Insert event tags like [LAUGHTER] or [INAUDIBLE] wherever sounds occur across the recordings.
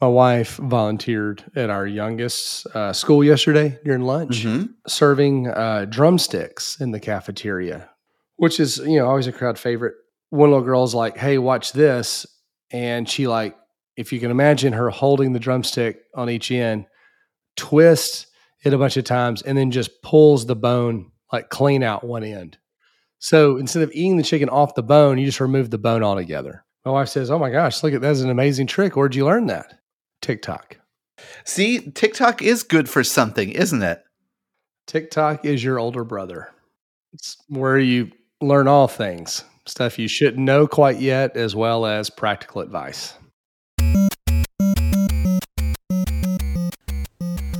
My wife volunteered at our youngest uh, school yesterday during lunch, Mm-hmm. serving uh, drumsticks in the cafeteria, which is you know always a crowd favorite. One little girl's like, "Hey, watch this," and she like, if you can imagine her holding the drumstick on each end, twists it a bunch of times, and then just pulls the bone like clean out one end. So instead of eating the chicken off the bone, you just remove the bone altogether. My wife says, "Oh my gosh, look at that's an amazing trick. Where'd you learn that?" TikTok. See, TikTok is good for something, isn't it? TikTok is your older brother. It's where you learn all things, stuff you shouldn't know quite yet, as well as practical advice.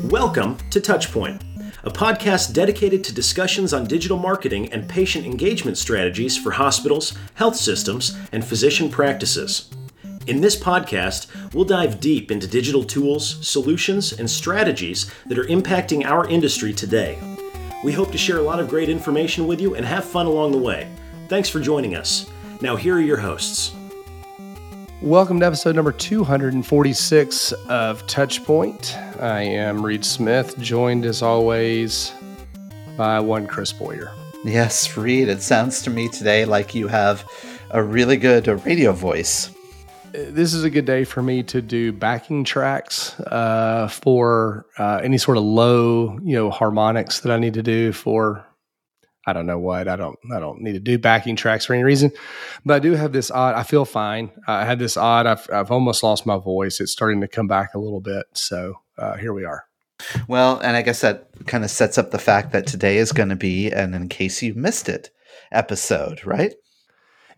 Welcome to Touchpoint, a podcast dedicated to discussions on digital marketing and patient engagement strategies for hospitals, health systems, and physician practices. In this podcast, we'll dive deep into digital tools, solutions, and strategies that are impacting our industry today. We hope to share a lot of great information with you and have fun along the way. Thanks for joining us. Now, here are your hosts. Welcome to episode number 246 of Touchpoint. I am Reed Smith, joined as always by one Chris Boyer. Yes, Reed, it sounds to me today like you have a really good radio voice. This is a good day for me to do backing tracks uh, for uh, any sort of low, you know, harmonics that I need to do for I don't know what. I don't I don't need to do backing tracks for any reason. But I do have this odd I feel fine. I had this odd I've I've almost lost my voice. It's starting to come back a little bit. So uh, here we are. Well, and I guess that kind of sets up the fact that today is going to be an in case you missed it episode, right?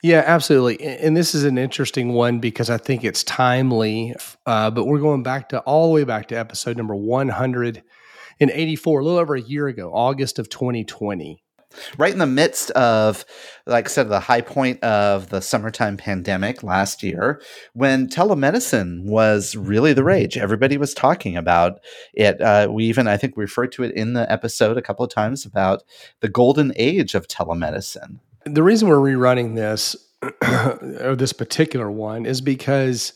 Yeah, absolutely. And this is an interesting one because I think it's timely. Uh, but we're going back to all the way back to episode number 184, a little over a year ago, August of 2020. Right in the midst of, like I said, the high point of the summertime pandemic last year, when telemedicine was really the rage. Everybody was talking about it. Uh, we even, I think, referred to it in the episode a couple of times about the golden age of telemedicine. The reason we're rerunning this, [CLEARS THROAT] or this particular one, is because,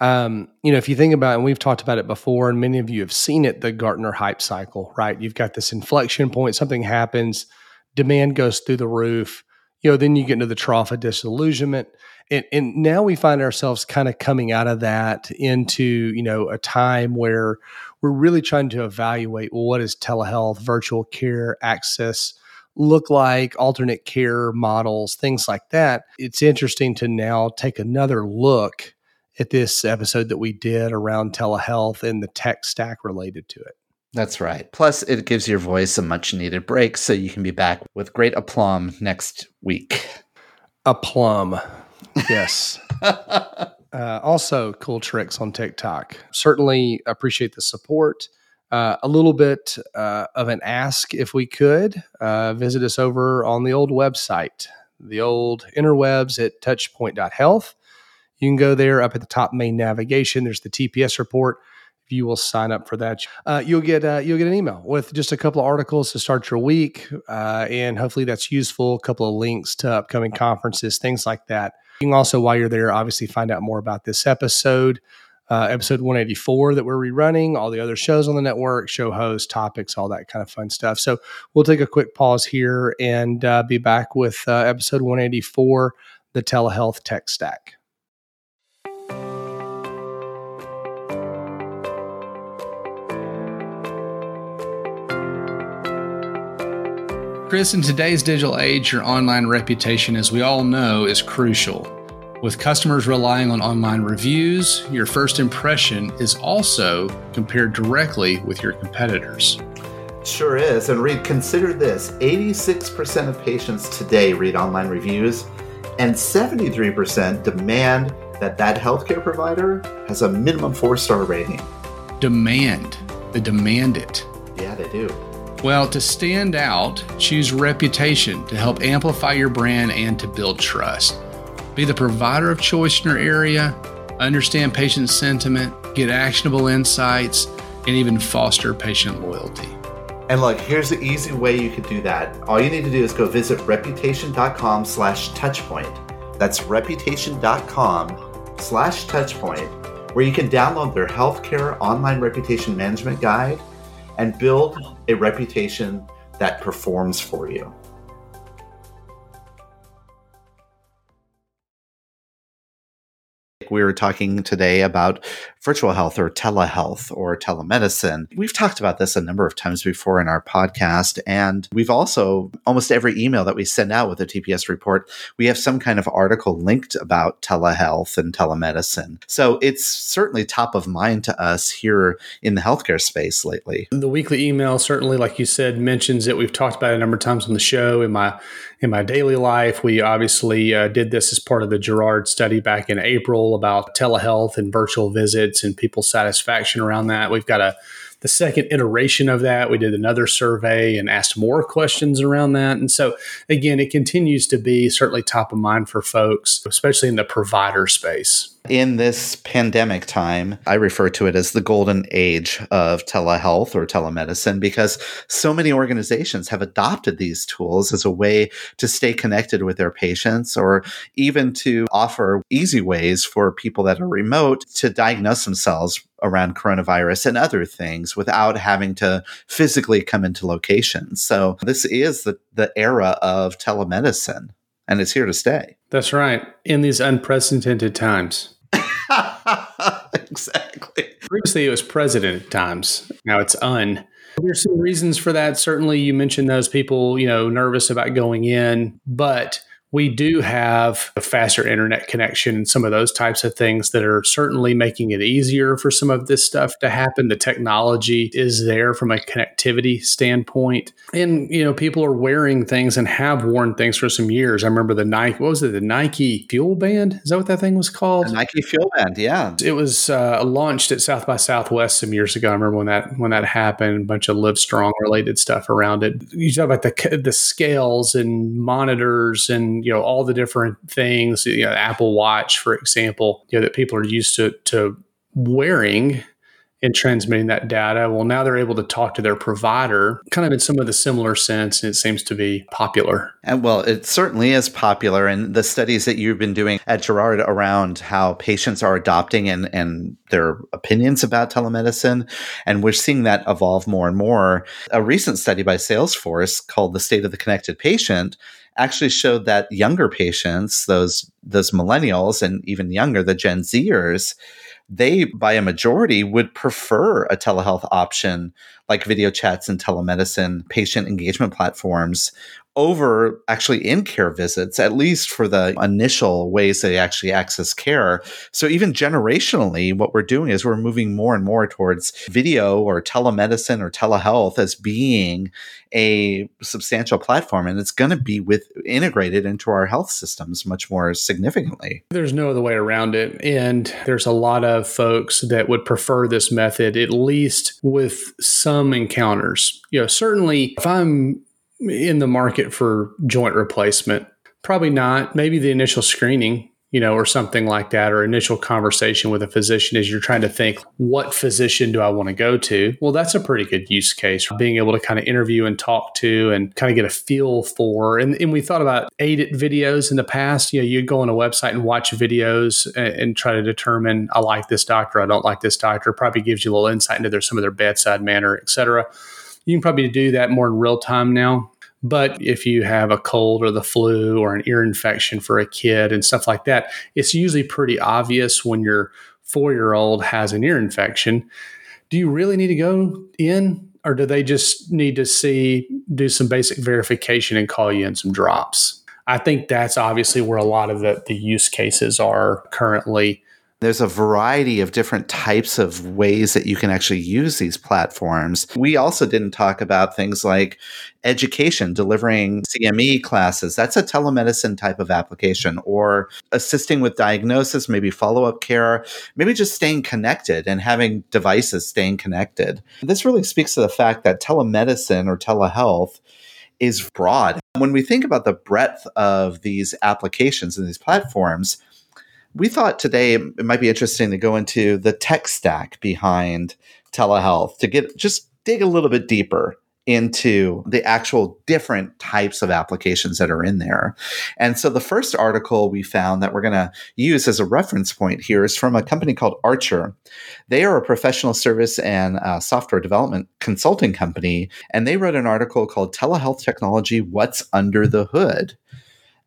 um, you know, if you think about it, and we've talked about it before, and many of you have seen it, the Gartner hype cycle, right? You've got this inflection point, something happens, demand goes through the roof, you know, then you get into the trough of disillusionment. And, and now we find ourselves kind of coming out of that into, you know, a time where we're really trying to evaluate well, what is telehealth, virtual care, access, look like, alternate care models, things like that. It's interesting to now take another look at this episode that we did around telehealth and the tech stack related to it. That's right. Plus, it gives your voice a much needed break so you can be back with great aplomb next week. Aplomb. Yes. [LAUGHS] uh, also, cool tricks on TikTok. Certainly appreciate the support. Uh, a little bit uh, of an ask if we could uh, visit us over on the old website, the old interwebs at touchpoint.health. You can go there up at the top main navigation. There's the TPS report. If you will sign up for that, uh, you'll get uh, you'll get an email with just a couple of articles to start your week, uh, and hopefully that's useful. A couple of links to upcoming conferences, things like that. You can also, while you're there, obviously find out more about this episode uh, episode 184 that we're rerunning, all the other shows on the network, show hosts, topics, all that kind of fun stuff. So we'll take a quick pause here and uh, be back with uh, episode 184 the telehealth tech stack. Chris, in today's digital age, your online reputation, as we all know, is crucial. With customers relying on online reviews, your first impression is also compared directly with your competitors. Sure is. And Reed, consider this 86% of patients today read online reviews, and 73% demand that that healthcare provider has a minimum four star rating. Demand. They demand it. Yeah, they do. Well, to stand out, choose reputation to help amplify your brand and to build trust. Be the provider of choice in your area, understand patient sentiment, get actionable insights, and even foster patient loyalty. And look, here's the easy way you could do that. All you need to do is go visit reputation.com slash touchpoint. That's reputation.com slash touchpoint where you can download their healthcare online reputation management guide and build a reputation that performs for you. We were talking today about virtual health or telehealth or telemedicine. We've talked about this a number of times before in our podcast. And we've also, almost every email that we send out with a TPS report, we have some kind of article linked about telehealth and telemedicine. So it's certainly top of mind to us here in the healthcare space lately. The weekly email, certainly, like you said, mentions it. We've talked about it a number of times on the show. In my in my daily life, we obviously uh, did this as part of the Jarrard study back in April about telehealth and virtual visits and people's satisfaction around that. We've got a the second iteration of that. We did another survey and asked more questions around that. And so again, it continues to be certainly top of mind for folks, especially in the provider space in this pandemic time, I refer to it as the golden age of telehealth or telemedicine because so many organizations have adopted these tools as a way to stay connected with their patients or even to offer easy ways for people that are remote to diagnose themselves around coronavirus and other things without having to physically come into locations. So this is the, the era of telemedicine and it's here to stay. That's right. In these unprecedented times. [LAUGHS] exactly. Previously, it was president times. Now it's un. There's some reasons for that. Certainly, you mentioned those people, you know, nervous about going in, but we do have a faster internet connection and some of those types of things that are certainly making it easier for some of this stuff to happen. The technology is there from a connectivity standpoint. And, you know, people are wearing things and have worn things for some years. I remember the Nike, what was it, the Nike Fuel Band? Is that what that thing was called? The Nike Fuel Band, yeah. It was uh, launched at South by Southwest some years ago. I remember when that when that happened, a bunch of Live Strong related stuff around it. You talk about the the scales and monitors and you know all the different things, you know, Apple Watch, for example, you know, that people are used to to wearing and transmitting that data. Well, now they're able to talk to their provider, kind of in some of the similar sense, and it seems to be popular. And well, it certainly is popular. And the studies that you've been doing at Jarrard around how patients are adopting and, and their opinions about telemedicine, and we're seeing that evolve more and more. A recent study by Salesforce called The State of the Connected Patient actually showed that younger patients, those those millennials and even younger, the Gen Zers, they by a majority would prefer a telehealth option like video chats and telemedicine patient engagement platforms over actually in care visits, at least for the initial ways they actually access care. So, even generationally, what we're doing is we're moving more and more towards video or telemedicine or telehealth as being a substantial platform. And it's going to be with integrated into our health systems much more significantly. There's no other way around it. And there's a lot of folks that would prefer this method, at least with some encounters. You know, certainly if I'm in the market for joint replacement? Probably not. Maybe the initial screening, you know, or something like that, or initial conversation with a physician as you're trying to think, what physician do I want to go to? Well, that's a pretty good use case for being able to kind of interview and talk to and kind of get a feel for. And, and we thought about aided videos in the past. You know, you'd go on a website and watch videos and, and try to determine, I like this doctor, I don't like this doctor. Probably gives you a little insight into their, some of their bedside manner, et cetera. You can probably do that more in real time now but if you have a cold or the flu or an ear infection for a kid and stuff like that, it's usually pretty obvious when your four year old has an ear infection. Do you really need to go in? Or do they just need to see, do some basic verification and call you in some drops? I think that's obviously where a lot of the, the use cases are currently there's a variety of different types of ways that you can actually use these platforms. We also didn't talk about things like education, delivering CME classes. That's a telemedicine type of application, or assisting with diagnosis, maybe follow up care, maybe just staying connected and having devices staying connected. This really speaks to the fact that telemedicine or telehealth is broad. When we think about the breadth of these applications and these platforms, we thought today it might be interesting to go into the tech stack behind telehealth to get just dig a little bit deeper into the actual different types of applications that are in there. And so the first article we found that we're going to use as a reference point here is from a company called Archer. They are a professional service and uh, software development consulting company, and they wrote an article called Telehealth Technology What's Under the Hood.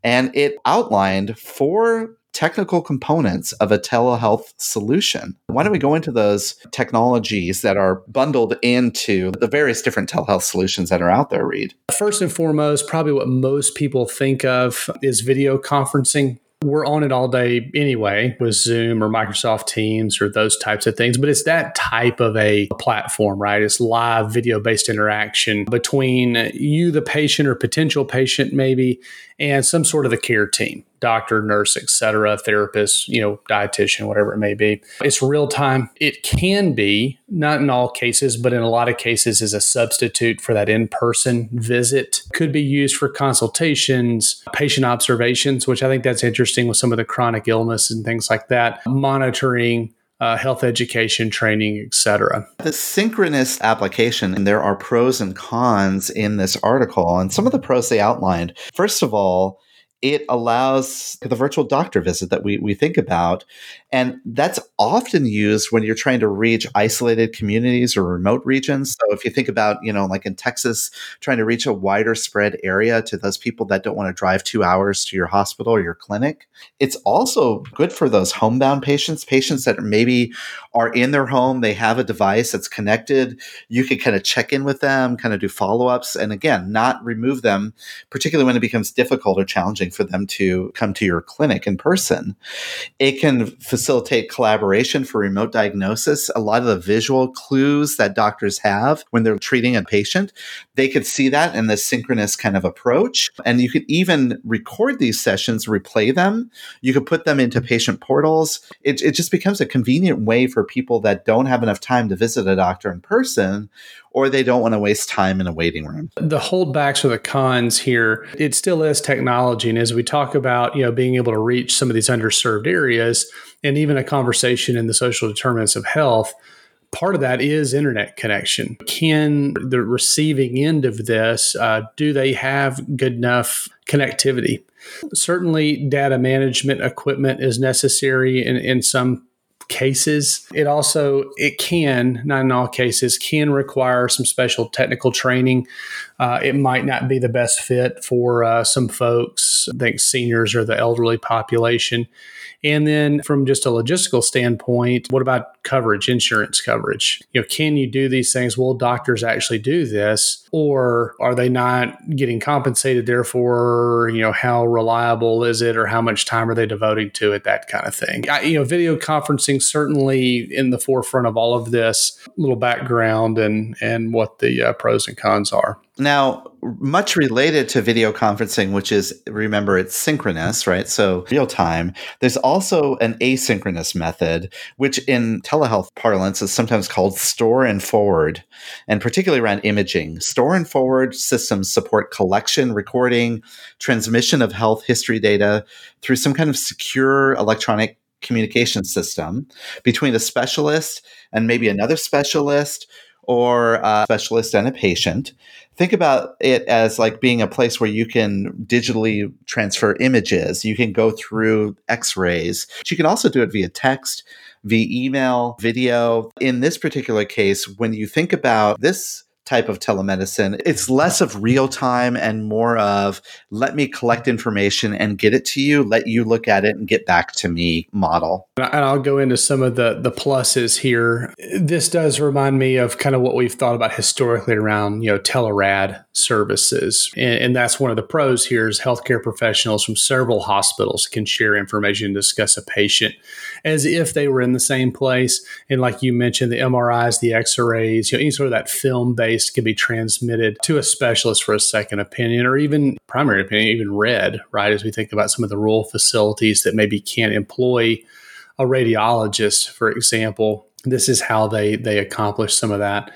And it outlined four technical components of a telehealth solution. Why don't we go into those technologies that are bundled into the various different telehealth solutions that are out there, Reed? First and foremost, probably what most people think of is video conferencing we're on it all day anyway with Zoom or Microsoft Teams or those types of things. But it's that type of a platform, right? It's live video based interaction between you, the patient or potential patient, maybe, and some sort of the care team doctor nurse etc therapist you know dietitian whatever it may be. It's real time. It can be not in all cases but in a lot of cases is a substitute for that in-person visit. Could be used for consultations patient observations which i think that's interesting with some of the chronic illness and things like that. Monitoring uh, health education training, etc. The synchronous application, and there are pros and cons in this article. And some of the pros they outlined. First of all, it allows the virtual doctor visit that we, we think about. And that's often used when you're trying to reach isolated communities or remote regions. So if you think about, you know, like in Texas, trying to reach a wider spread area to those people that don't want to drive two hours to your hospital or your clinic, it's also good for those homebound patients, patients that maybe are in their home, they have a device that's connected. You can kind of check in with them, kind of do follow ups, and again, not remove them, particularly when it becomes difficult or challenging for them to come to your clinic in person. It can facilitate collaboration for remote diagnosis. A lot of the visual clues that doctors have when they're treating a patient, they could see that in the synchronous kind of approach. And you could even record these sessions, replay them. You could put them into patient portals. It, it just becomes a convenient way for people that don't have enough time to visit a doctor in person or they don't want to waste time in a waiting room. The holdbacks or the cons here, it still is technology. And as we talk about, you know, being able to reach some of these underserved areas and even a conversation in the social determinants of health, part of that is internet connection. Can the receiving end of this, uh, do they have good enough connectivity? Certainly, data management equipment is necessary in, in some cases. It also it can, not in all cases, can require some special technical training. Uh, it might not be the best fit for uh, some folks. I think seniors or the elderly population. And then from just a logistical standpoint, what about coverage, insurance coverage? You know, can you do these things? Will doctors actually do this? Or are they not getting compensated? Therefore, you know, how reliable is it or how much time are they devoting to it? That kind of thing. I, you know, video conferencing certainly in the forefront of all of this little background and, and what the uh, pros and cons are. Now, much related to video conferencing, which is remember it's synchronous, right? So real time. There's also an asynchronous method, which in telehealth parlance is sometimes called store and forward, and particularly around imaging. Store and forward systems support collection, recording, transmission of health history data through some kind of secure electronic communication system between a specialist and maybe another specialist or a specialist and a patient think about it as like being a place where you can digitally transfer images. You can go through x-rays. You can also do it via text, via email, video. In this particular case, when you think about this type of telemedicine. It's less of real time and more of let me collect information and get it to you, let you look at it and get back to me model. And I'll go into some of the the pluses here. This does remind me of kind of what we've thought about historically around, you know, telerad services. And, and that's one of the pros here is healthcare professionals from several hospitals can share information and discuss a patient as if they were in the same place. And like you mentioned, the MRIs, the X-rays, you know, any sort of that film based can be transmitted to a specialist for a second opinion or even primary opinion, even read, right? As we think about some of the rural facilities that maybe can't employ a radiologist, for example, this is how they they accomplish some of that.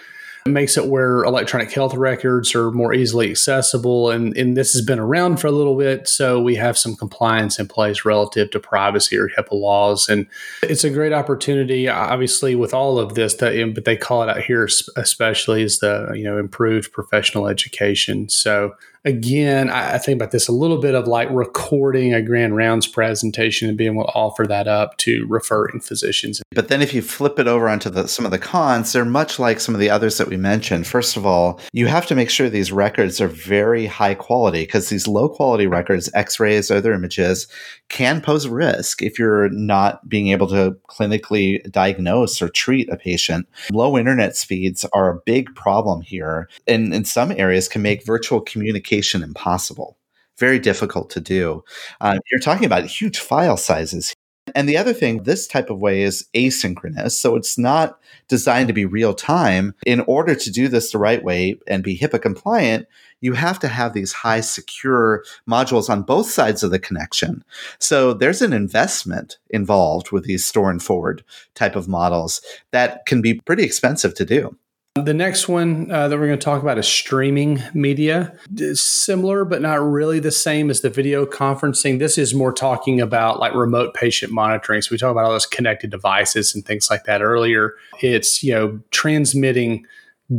It makes it where electronic health records are more easily accessible. And, and this has been around for a little bit. So we have some compliance in place relative to privacy or HIPAA laws. And it's a great opportunity, obviously, with all of this, that, but they call it out here especially is the, you know, improved professional education. So again, I, I, think about this a little bit of like recording a grand rounds presentation and being able to offer that up to referring physicians. But then if you flip it over onto the, some of the cons, they're much like some of the others that we mentioned. First of all, you have to make sure these records are very high quality because these low quality records, x-rays, other images, can pose risk if you're not being able to clinically diagnose or treat a patient. Low internet speeds are a big problem here and in some areas can make virtual communication impossible, very difficult to do. Uh, you're talking about huge file sizes. And the other thing, this type of way is asynchronous. So it's not designed to be real time. In order to do this the right way and be HIPAA compliant, you have to have these high secure modules on both sides of the connection. So there's an investment involved with these store and forward type of models that can be pretty expensive to do. The next one uh, that we're going to talk about is streaming media. It's similar, but not really the same as the video conferencing. This is more talking about like remote patient monitoring. So we talked about all those connected devices and things like that earlier. It's you know transmitting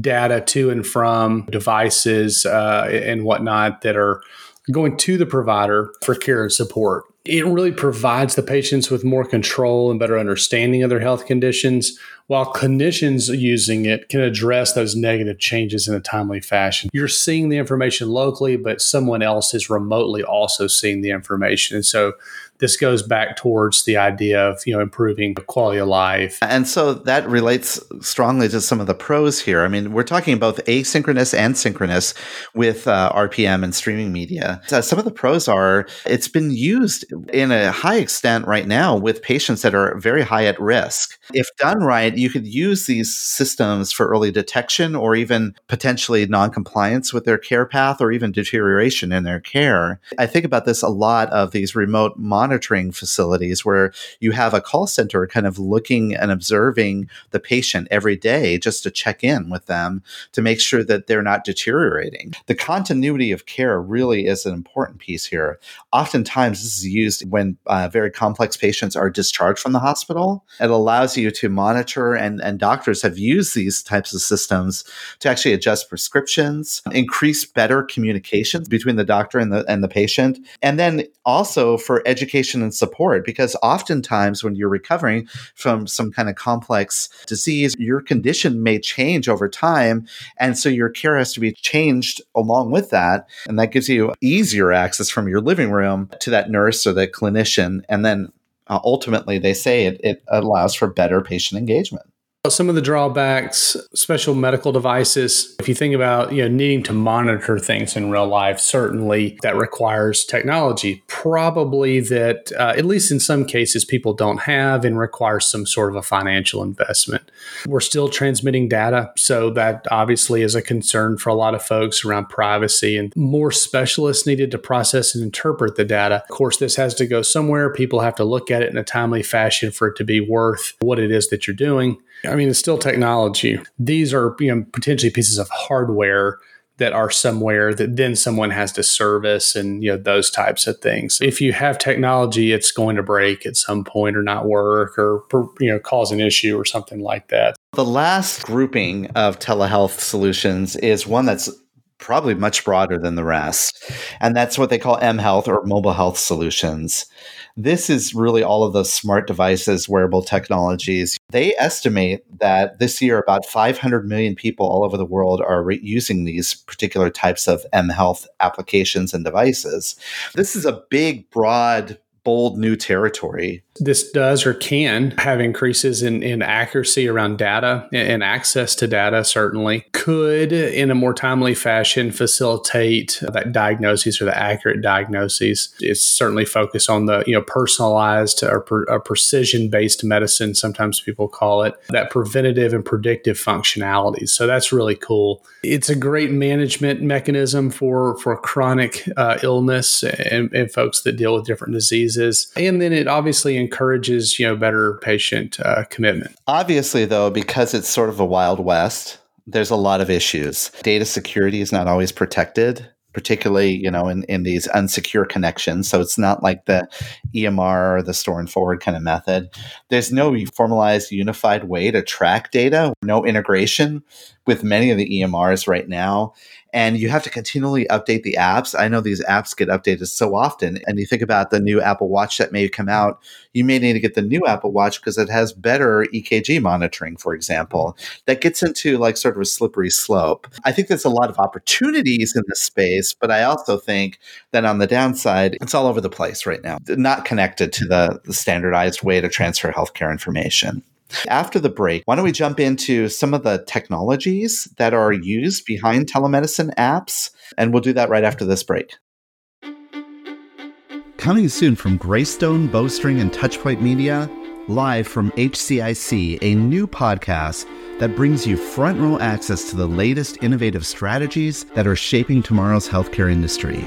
data to and from devices uh, and whatnot that are going to the provider for care and support. It really provides the patients with more control and better understanding of their health conditions while clinicians using it can address those negative changes in a timely fashion. You're seeing the information locally, but someone else is remotely also seeing the information. And so this goes back towards the idea of you know improving the quality of life. And so that relates strongly to some of the pros here. I mean we're talking both asynchronous and synchronous with uh, rpm and streaming media. Uh, some of the pros are it's been used in a high extent right now with patients that are very high at risk. If done right you could use these systems for early detection or even potentially non-compliance with their care path or even deterioration in their care. I think about this a lot of these remote monitoring monitoring facilities where you have a call center kind of looking and observing the patient every day just to check in with them to make sure that they're not deteriorating. The continuity of care really is an important piece here. Oftentimes, this is used when uh, very complex patients are discharged from the hospital. It allows you to monitor, and, and doctors have used these types of systems to actually adjust prescriptions, increase better communication between the doctor and the, and the patient, and then also for education education and support because oftentimes when you're recovering from some kind of complex disease, your condition may change over time. And so your care has to be changed along with that. And that gives you easier access from your living room to that nurse or the clinician. And then uh, ultimately, they say it, it allows for better patient engagement. Some of the drawbacks, special medical devices. If you think about you know needing to monitor things in real life, certainly that requires technology. Probably that, uh, at least in some cases, people don't have and requires some sort of a financial investment. We're still transmitting data, so that obviously is a concern for a lot of folks around privacy and more specialists needed to process and interpret the data. Of course, this has to go somewhere. People have to look at it in a timely fashion for it to be worth what it is that you're doing. I mean, it's still technology. These are you know potentially pieces of hardware that are somewhere that then someone has to service and you know those types of things. If you have technology, it's going to break at some point or not work or you know cause an issue or something like that. The last grouping of telehealth solutions is one that's probably much broader than the rest. And that's what they call M Health or mobile health solutions. This is really all of those smart devices, wearable technologies. They estimate that this year about 500 million people all over the world are re- using these particular types of M Health applications and devices. This is a big, broad bold new territory. This does or can have increases in, in accuracy around data and access to data, certainly. Could, in a more timely fashion, facilitate that diagnosis or the accurate diagnoses. It's certainly focused on the you know personalized or, or precision based medicine, sometimes people call it, that preventative and predictive functionalities. So that's really cool. It's a great management mechanism for, for chronic uh, illness and, and folks that deal with different diseases. And then it obviously encourages, you know, better patient uh, commitment. Obviously, though, because it's sort of a wild west, There's a lot of issues. Data security is not always protected particularly you know in, in these unsecure connections so it's not like the emr or the store and forward kind of method there's no formalized unified way to track data no integration with many of the emrs right now and you have to continually update the apps. I know these apps get updated so often. And you think about the new Apple Watch that may come out, you may need to get the new Apple Watch because it has better EKG monitoring, for example. That gets into like sort of a slippery slope. I think there's a lot of opportunities in this space, but I also think that on the downside, it's all over the place right now, not connected to the, the standardized way to transfer healthcare information. After the break, why don't we jump into some of the technologies that are used behind telemedicine apps? And we'll do that right after this break. Coming soon from Greystone, Bowstring, and Touchpoint Media, live from HCIC, a new podcast that brings you front row access to the latest innovative strategies that are shaping tomorrow's healthcare industry.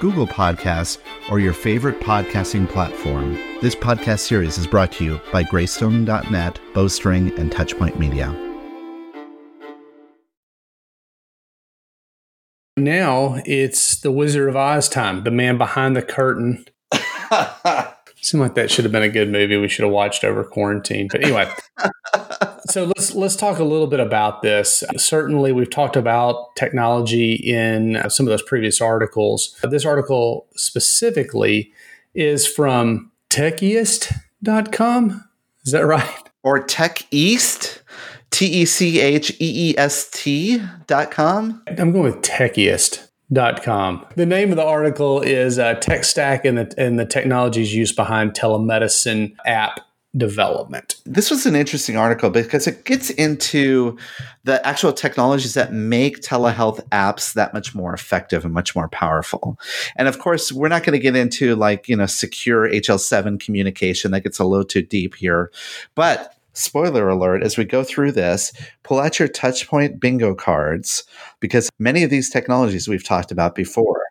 Google Podcasts, or your favorite podcasting platform. This podcast series is brought to you by Greystone.net, Bowstring, and Touchpoint Media. Now it's the Wizard of Oz time, the man behind the curtain. [LAUGHS] Seemed like that should have been a good movie we should have watched over quarantine. But anyway, [LAUGHS] so let's let's talk a little bit about this. Certainly, we've talked about technology in some of those previous articles. This article specifically is from techeast.com. Is that right? Or Tech East, T E C H E E S T dot com. I'm going with Techiest. Dot com. The name of the article is uh, Tech Stack and the, and the technologies used behind telemedicine app development. This was an interesting article because it gets into the actual technologies that make telehealth apps that much more effective and much more powerful. And of course, we're not going to get into like, you know, secure HL7 communication that gets a little too deep here. But spoiler alert, as we go through this, pull out your touchpoint bingo cards because many of these technologies we've talked about before.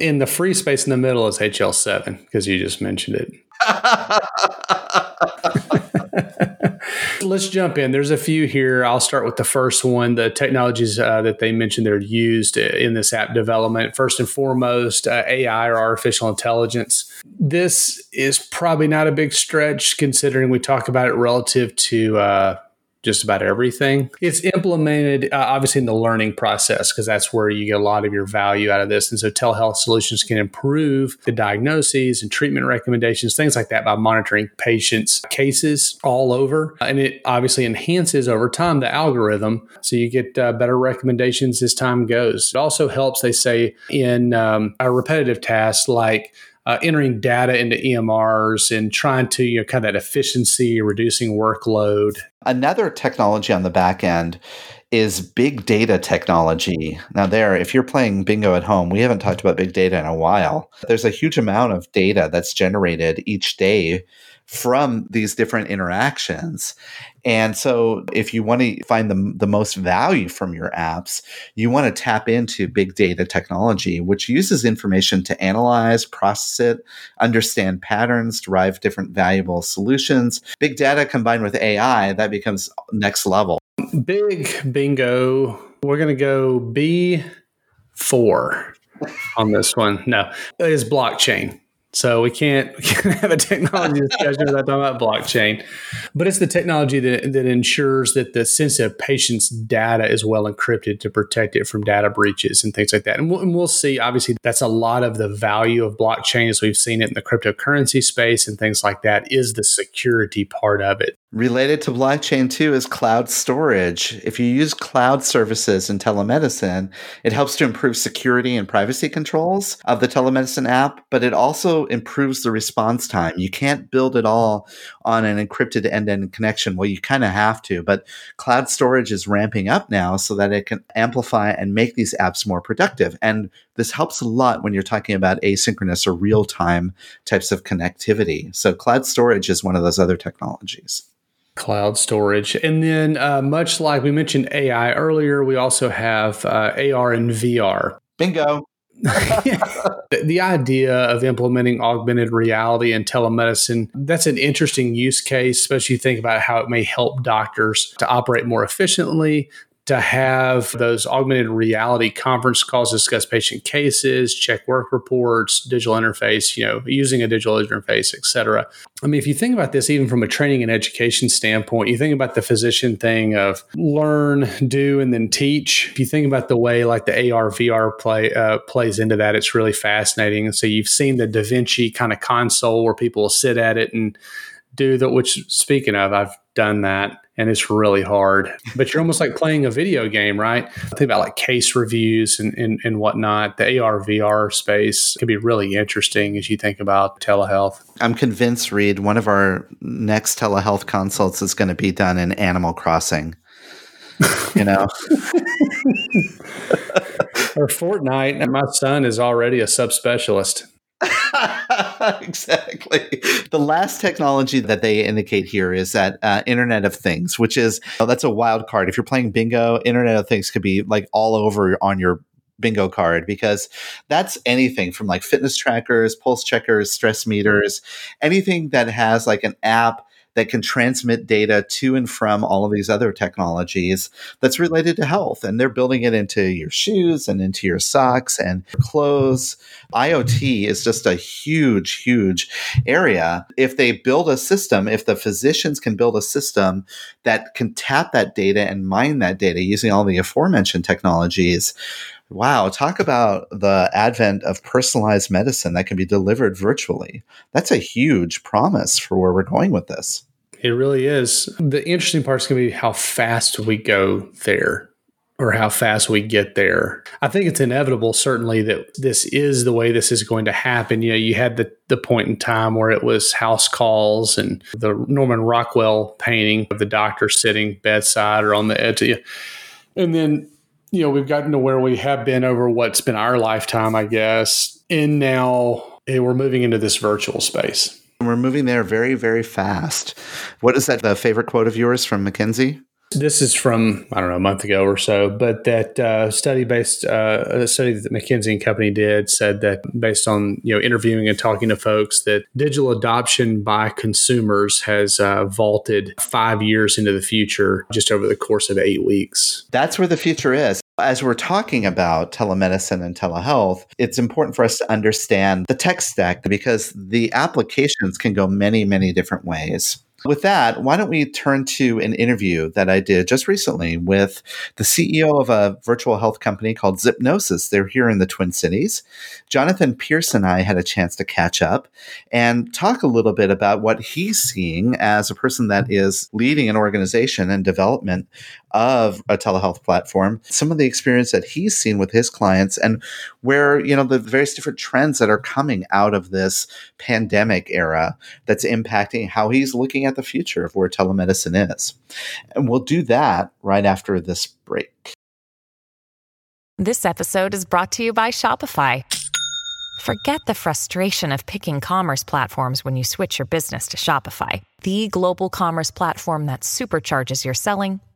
In the free space in the middle is HL7 because you just mentioned it. [LAUGHS] [LAUGHS] Let's jump in. There's a few here. I'll start with the first one the technologies uh, that they mentioned that are used in this app development. First and foremost, uh, AI or artificial intelligence. This is probably not a big stretch considering we talk about it relative to uh, just about everything. It's implemented uh, obviously in the learning process because that's where you get a lot of your value out of this. And so telehealth solutions can improve the diagnoses and treatment recommendations, things like that by monitoring patients' cases all over. And it obviously enhances over time the algorithm. So you get uh, better recommendations as time goes. It also helps, they say, in um, repetitive tasks like uh, entering data into EMRs and trying to, you know, kind of that efficiency, reducing workload. Another technology on the back end is big data technology. Now, there, if you're playing bingo at home, we haven't talked about big data in a while. There's a huge amount of data that's generated each day from these different interactions. And so if you want to find the, the most value from your apps, you want to tap into big data technology, which uses information to analyze, process it, understand patterns, derive different valuable solutions. Big data combined with AI, that becomes next level. Big bingo. We're going to go B4 [LAUGHS] on this one. No, it is blockchain. So we can't, [LAUGHS] we can't have a technology [LAUGHS] discussion without talking about blockchain. But it's the technology that, that ensures that the sensitive patient's data is well encrypted to protect it from data breaches and things like that. And we'll, and we'll see, obviously, that's a lot of the value of blockchain as we've seen it in the cryptocurrency space and things like that is the security part of it. Related to blockchain too is cloud storage. If you use cloud services in telemedicine, it helps to improve security and privacy controls of the telemedicine app, but it also improves the response time. You can't build it all on an encrypted end-to-end connection. Well, you kind of have to, but cloud storage is ramping up now so that it can amplify and make these apps more productive. And this helps a lot when you're talking about asynchronous or real time types of connectivity. So, cloud storage is one of those other technologies. Cloud storage. And then, uh, much like we mentioned AI earlier, we also have uh, AR and VR. Bingo. [LAUGHS] [LAUGHS] the idea of implementing augmented reality and telemedicine that's an interesting use case especially you think about how it may help doctors to operate more efficiently to have those augmented reality conference calls discuss patient cases check work reports digital interface you know using a digital interface etc i mean if you think about this even from a training and education standpoint you think about the physician thing of learn do and then teach. If you think about the way like the ar vr play uh, plays into that it's really fascinating. And so you've seen the da vinci kind of console where people will sit at it and do that which speaking of i've done that and it's really hard. But you're almost like playing a video game, right? Think about like case reviews and, and, and whatnot. The AR VR space can be really interesting as you think about telehealth. I'm convinced, Reed, one of our next telehealth consults is going to be done in Animal Crossing. [LAUGHS] You know? or Fortnite. And my son is already a subspecialist. [LAUGHS] exactly. The last technology that they indicate here is that uh, Internet of Things, which is oh, that's a wild card. If you're playing bingo, Internet of Things could be like all over on your bingo card because that's anything from like fitness trackers, pulse checkers, stress meters, anything that has like an app that can transmit data to and from all of these other technologies that's related to health. And they're building it into your shoes and into your socks and clothes. IoT is just a huge, huge area. If they build a system, if the physicians can build a system that can tap that data and mine that data using all the aforementioned technologies, Wow, talk about the advent of personalized medicine that can be delivered virtually. That's a huge promise for where we're going with this. It really is. The interesting part is going to be how fast we go there or how fast we get there. I think it's inevitable, certainly, that this is the way this is going to happen. You know, you had the, the point in time where it was house calls and the Norman Rockwell painting of the doctor sitting bedside or on the edge. And then you know, we've gotten to where we have been over what's been our lifetime, I guess. And now we're moving into this virtual space. We're moving there very, very fast. What is that, the favorite quote of yours from McKinsey? This is from I don't know a month ago or so, but that uh, study based uh, a study that McKinsey and Company did said that based on you know interviewing and talking to folks that digital adoption by consumers has uh, vaulted five years into the future just over the course of eight weeks. That's where the future is. As we're talking about telemedicine and telehealth, it's important for us to understand the tech stack because the applications can go many, many different ways. With that, why don't we turn to an interview that I did just recently with the CEO of a virtual health company called Zipnosis. They're here in the Twin Cities. Jonathan Pearce and I had a chance to catch up and talk a little bit about what he's seeing as a person that is leading an organization and development of a telehealth platform, some of the experience that he's seen with his clients and where, you know, the various different trends that are coming out of this pandemic era that's impacting how he's looking at the future of where telemedicine is. And we'll do that right after this break. This episode is brought to you by Shopify. Forget the frustration of picking commerce platforms when you switch your business to Shopify, the global commerce platform that supercharges your selling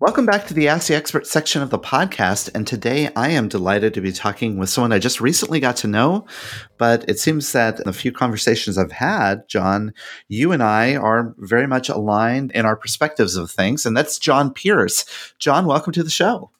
Welcome back to the Ask the Expert section of the podcast. And today I am delighted to be talking with someone I just recently got to know. But it seems that in the few conversations I've had, John, you and I are very much aligned in our perspectives of things. And that's John Pearce. John, welcome to the show.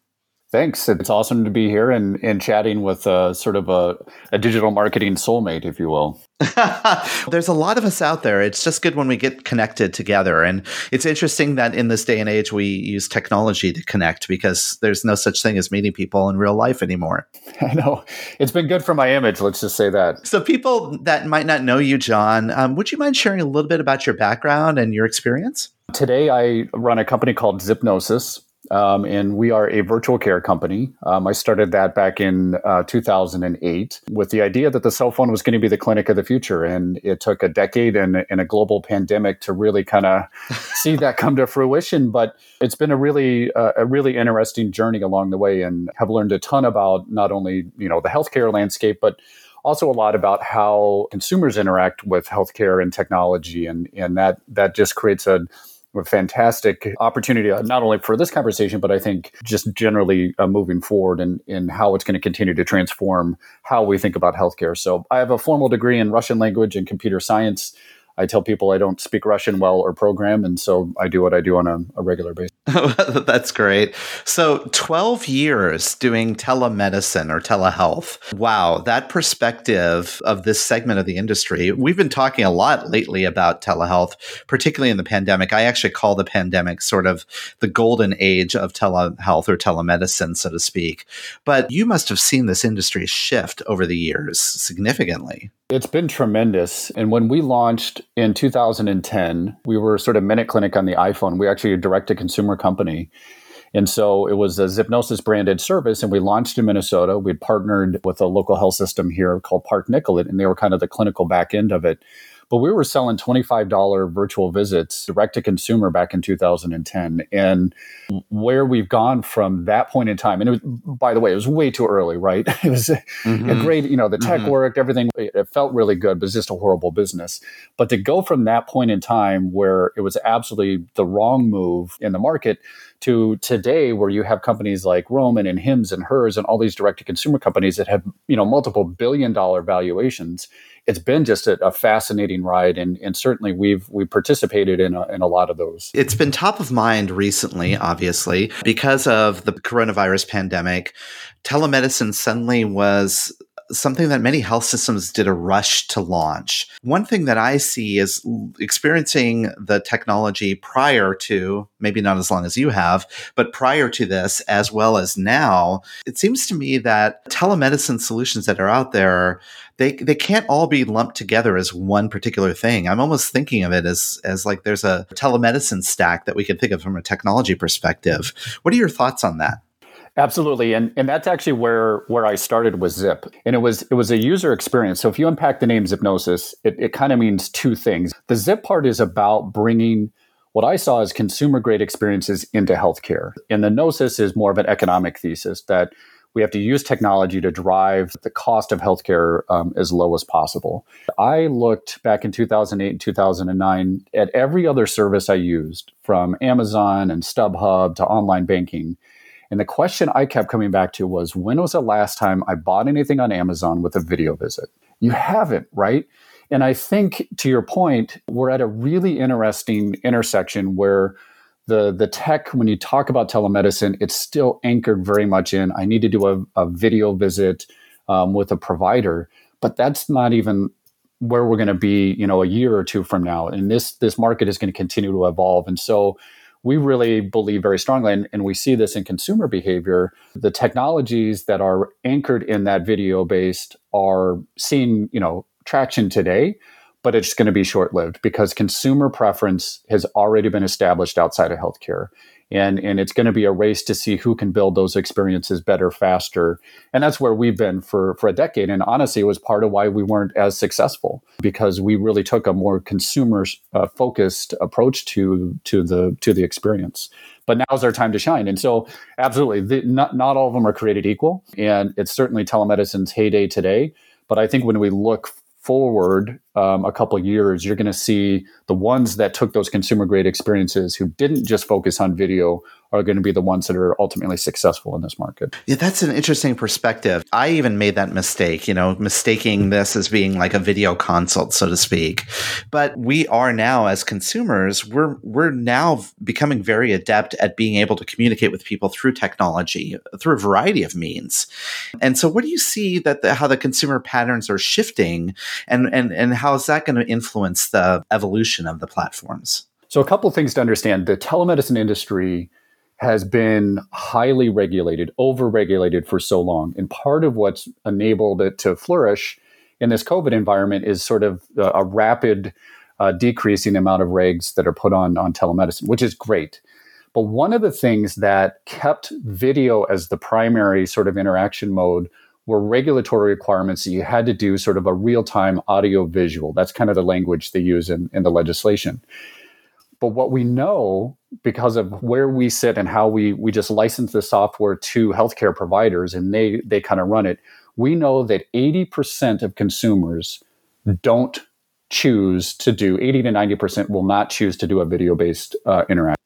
Thanks. It's awesome to be here and, and chatting with uh, sort of a, a digital marketing soulmate, if you will. [LAUGHS] There's a lot of us out there. It's just good when we get connected together. And it's interesting that in this day and age, we use technology to connect because there's no such thing as meeting people in real life anymore. [LAUGHS] I know. It's been good for my image. Let's just say that. So, people that might not know you, John, um, would you mind sharing a little bit about your background and your experience? Today, I run a company called Zipnosis. Um, and we are a virtual care company. Um, I started that back in uh, 2008 with the idea that the cell phone was going to be the clinic of the future. And it took a decade and, and a global pandemic to really kind of [LAUGHS] see that come to fruition. But it's been a really, uh, a really interesting journey along the way and have learned a ton about not only, you know, the healthcare landscape, but also a lot about how consumers interact with healthcare and technology. And, and that, that just creates a, a fantastic opportunity, uh, not only for this conversation, but I think just generally uh, moving forward and in, in how it's going to continue to transform how we think about healthcare. So I have a formal degree in Russian language and computer science. I tell people I don't speak Russian well or program, and so I do what I do on a, a regular basis. [LAUGHS] That's great. So, 12 years doing telemedicine or telehealth. Wow, that perspective of this segment of the industry. We've been talking a lot lately about telehealth, particularly in the pandemic. I actually call the pandemic sort of the golden age of telehealth or telemedicine, so to speak. But you must have seen this industry shift over the years significantly. It's been tremendous. And when we launched in 2010, we were sort of Minute Clinic on the iPhone. We actually a direct to consumer company. And so it was a Zipnosis branded service, and we launched in Minnesota. We'd partnered with a local health system here called Park Nicollet, and they were kind of the clinical back end of it. But we were selling $25 virtual visits direct to consumer back in 2010. And where we've gone from that point in time, and was, by the way, it was way too early, right? [LAUGHS] It was mm-hmm. a great, you know, the tech mm-hmm. worked, everything, it felt really good, but it's just a horrible business. But to go from that point in time where it was absolutely the wrong move in the market to today where you have companies like Roman and Hims and Hers and all these direct to consumer companies that have, you know, multiple billion dollar valuations it's been just a, a fascinating ride, and, and certainly we've we participated in a, in a lot of those. It's been top of mind recently, obviously, because of the coronavirus pandemic. Telemedicine suddenly was something that many health systems did a rush to launch. One thing that I see is experiencing the technology prior to, maybe not as long as you have, but prior to this, as well as now, it seems to me that telemedicine solutions that are out there they they can't all be lumped together as one particular thing. I'm almost thinking of it as as like there's a telemedicine stack that we can think of from a technology perspective. What are your thoughts on that? Absolutely, and and that's actually where where I started with Zip, and it was it was a user experience. So if you unpack the name Zipnosis, it, it kind of means two things. The Zip part is about bringing what I saw as consumer grade experiences into healthcare, and the Gnosis is more of an economic thesis that we have to use technology to drive the cost of healthcare um, as low as possible. I looked back in 2008 and 2009 at every other service I used, from Amazon and StubHub to online banking. And the question I kept coming back to was when was the last time I bought anything on Amazon with a video visit? You haven't, right? And I think to your point, we're at a really interesting intersection where the the tech when you talk about telemedicine it's still anchored very much in i need to do a, a video visit um, with a provider but that's not even where we're going to be you know a year or two from now and this this market is going to continue to evolve and so we really believe very strongly and, and we see this in consumer behavior the technologies that are anchored in that video based are seeing you know traction today but it's going to be short lived because consumer preference has already been established outside of healthcare. And, and it's going to be a race to see who can build those experiences better, faster. And that's where we've been for, for a decade. And honestly, it was part of why we weren't as successful because we really took a more consumer uh, focused approach to, to, the, to the experience but now's our time to shine. And so, absolutely, the, not, not all of them are created equal. And it's certainly telemedicine's heyday today. But I think when we look forward um, a couple years, you're going to see the ones that took those consumer grade experiences who didn't just focus on video are going to be the ones that are ultimately successful in this market. Yeah, that's an interesting perspective. I even made that mistake, you know, mistaking this as being like a video consult, so to speak. But we are now as consumers, we're we're now becoming very adept at being able to communicate with people through technology, through a variety of means. And so what do you see that the, how the consumer patterns are shifting and and and how is that going to influence the evolution of the platforms? So a couple of things to understand. The telemedicine industry has been highly regulated, over regulated for so long. And part of what's enabled it to flourish in this COVID environment is sort of a, a rapid uh, decreasing amount of regs that are put on on telemedicine, which is great. But one of the things that kept video as the primary sort of interaction mode were regulatory requirements that you had to do sort of a real time audio visual. That's kind of the language they use in, in the legislation. But what we know because of where we sit and how we we just license the software to healthcare providers and they they kind of run it, we know that 80% of consumers don't choose to do 80 to 90% will not choose to do a video based uh, interaction.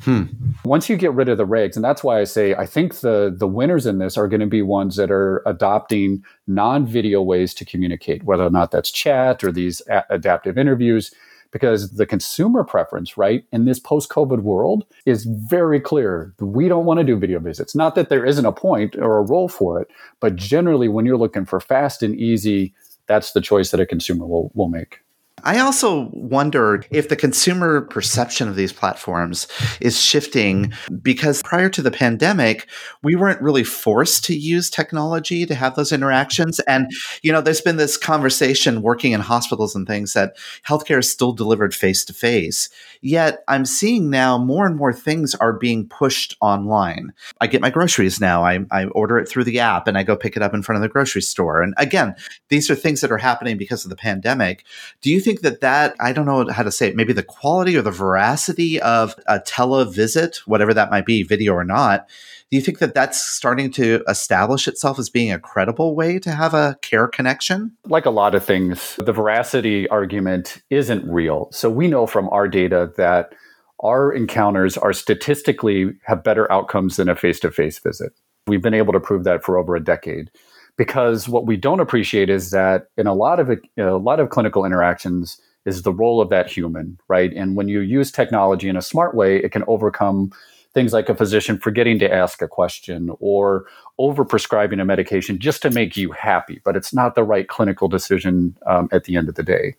Hmm. Once you get rid of the regs, and that's why I say I think the the winners in this are going to be ones that are adopting non-video ways to communicate, whether or not that's chat or these a- adaptive interviews because the consumer preference, right, in this post COVID world is very clear. We don't want to do video visits. Not that there isn't a point or a role for it, but generally, when you're looking for fast and easy, that's the choice that a consumer will, will make. I also wonder if the consumer perception of these platforms is shifting because prior to the pandemic, we weren't really forced to use technology to have those interactions. And, you know, there's been this conversation working in hospitals and things that healthcare is still delivered face to face. Yet I'm seeing now more and more things are being pushed online. I get my groceries now. I, I order it through the app and I go pick it up in front of the grocery store. And again, these are things that are happening because of the pandemic. Do you think that that, I don't know how to say it, maybe the quality or the veracity of a televisit, whatever that might be, video or not, do you think that that's starting to establish itself as being a credible way to have a care connection? Like a lot of things, the veracity argument isn't real. So we know from our data that our encounters are statistically have better outcomes than a face-to-face visit. We've been able to prove that for over a decade because what we don't appreciate is that in a lot of a lot of clinical interactions is the role of that human, right? And when you use technology in a smart way, it can overcome things like a physician forgetting to ask a question or over prescribing a medication just to make you happy, but it's not the right clinical decision um, at the end of the day.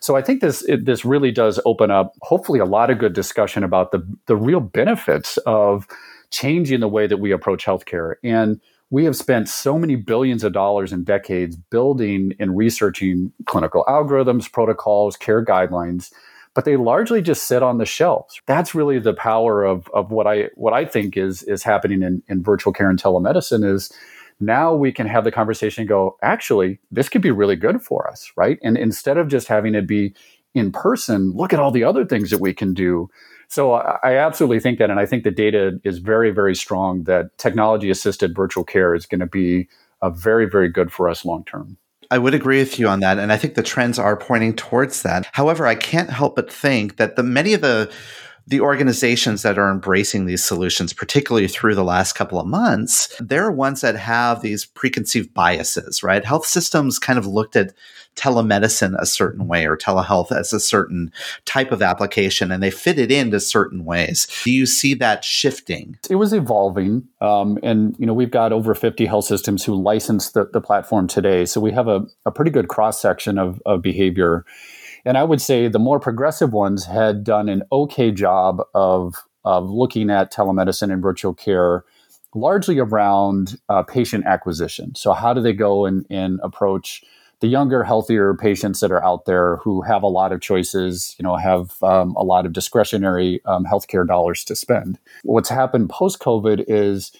So I think this it, this really does open up, hopefully, a lot of good discussion about the the real benefits of changing the way that we approach healthcare and we have spent so many billions of dollars in decades building and researching clinical algorithms, protocols, care guidelines, but they largely just sit on the shelves. That's really the power of, of what I what I think is is happening in, in virtual care and telemedicine is now we can have the conversation and go, actually, this could be really good for us, right? And instead of just having it be in person, look at all the other things that we can do so I absolutely think that, and I think the data is very, very strong that technology assisted virtual care is going to be a very, very good for us long term. I would agree with you on that, and I think the trends are pointing towards that. However, I can't help but think that the many of the the organizations that are embracing these solutions, particularly through the last couple of months, they're ones that have these preconceived biases, right? Health systems kind of looked at telemedicine a certain way or telehealth as a certain type of application and they fit it into certain ways. Do you see that shifting? It was evolving. Um, and, you know, we've got over 50 health systems who license the, the platform today. So we have a, a pretty good cross section of, of behavior. And I would say the more progressive ones had done an okay job of, of looking at telemedicine and virtual care largely around uh, patient acquisition. So, how do they go and, and approach the younger, healthier patients that are out there who have a lot of choices, you know, have um, a lot of discretionary um, healthcare dollars to spend? What's happened post COVID is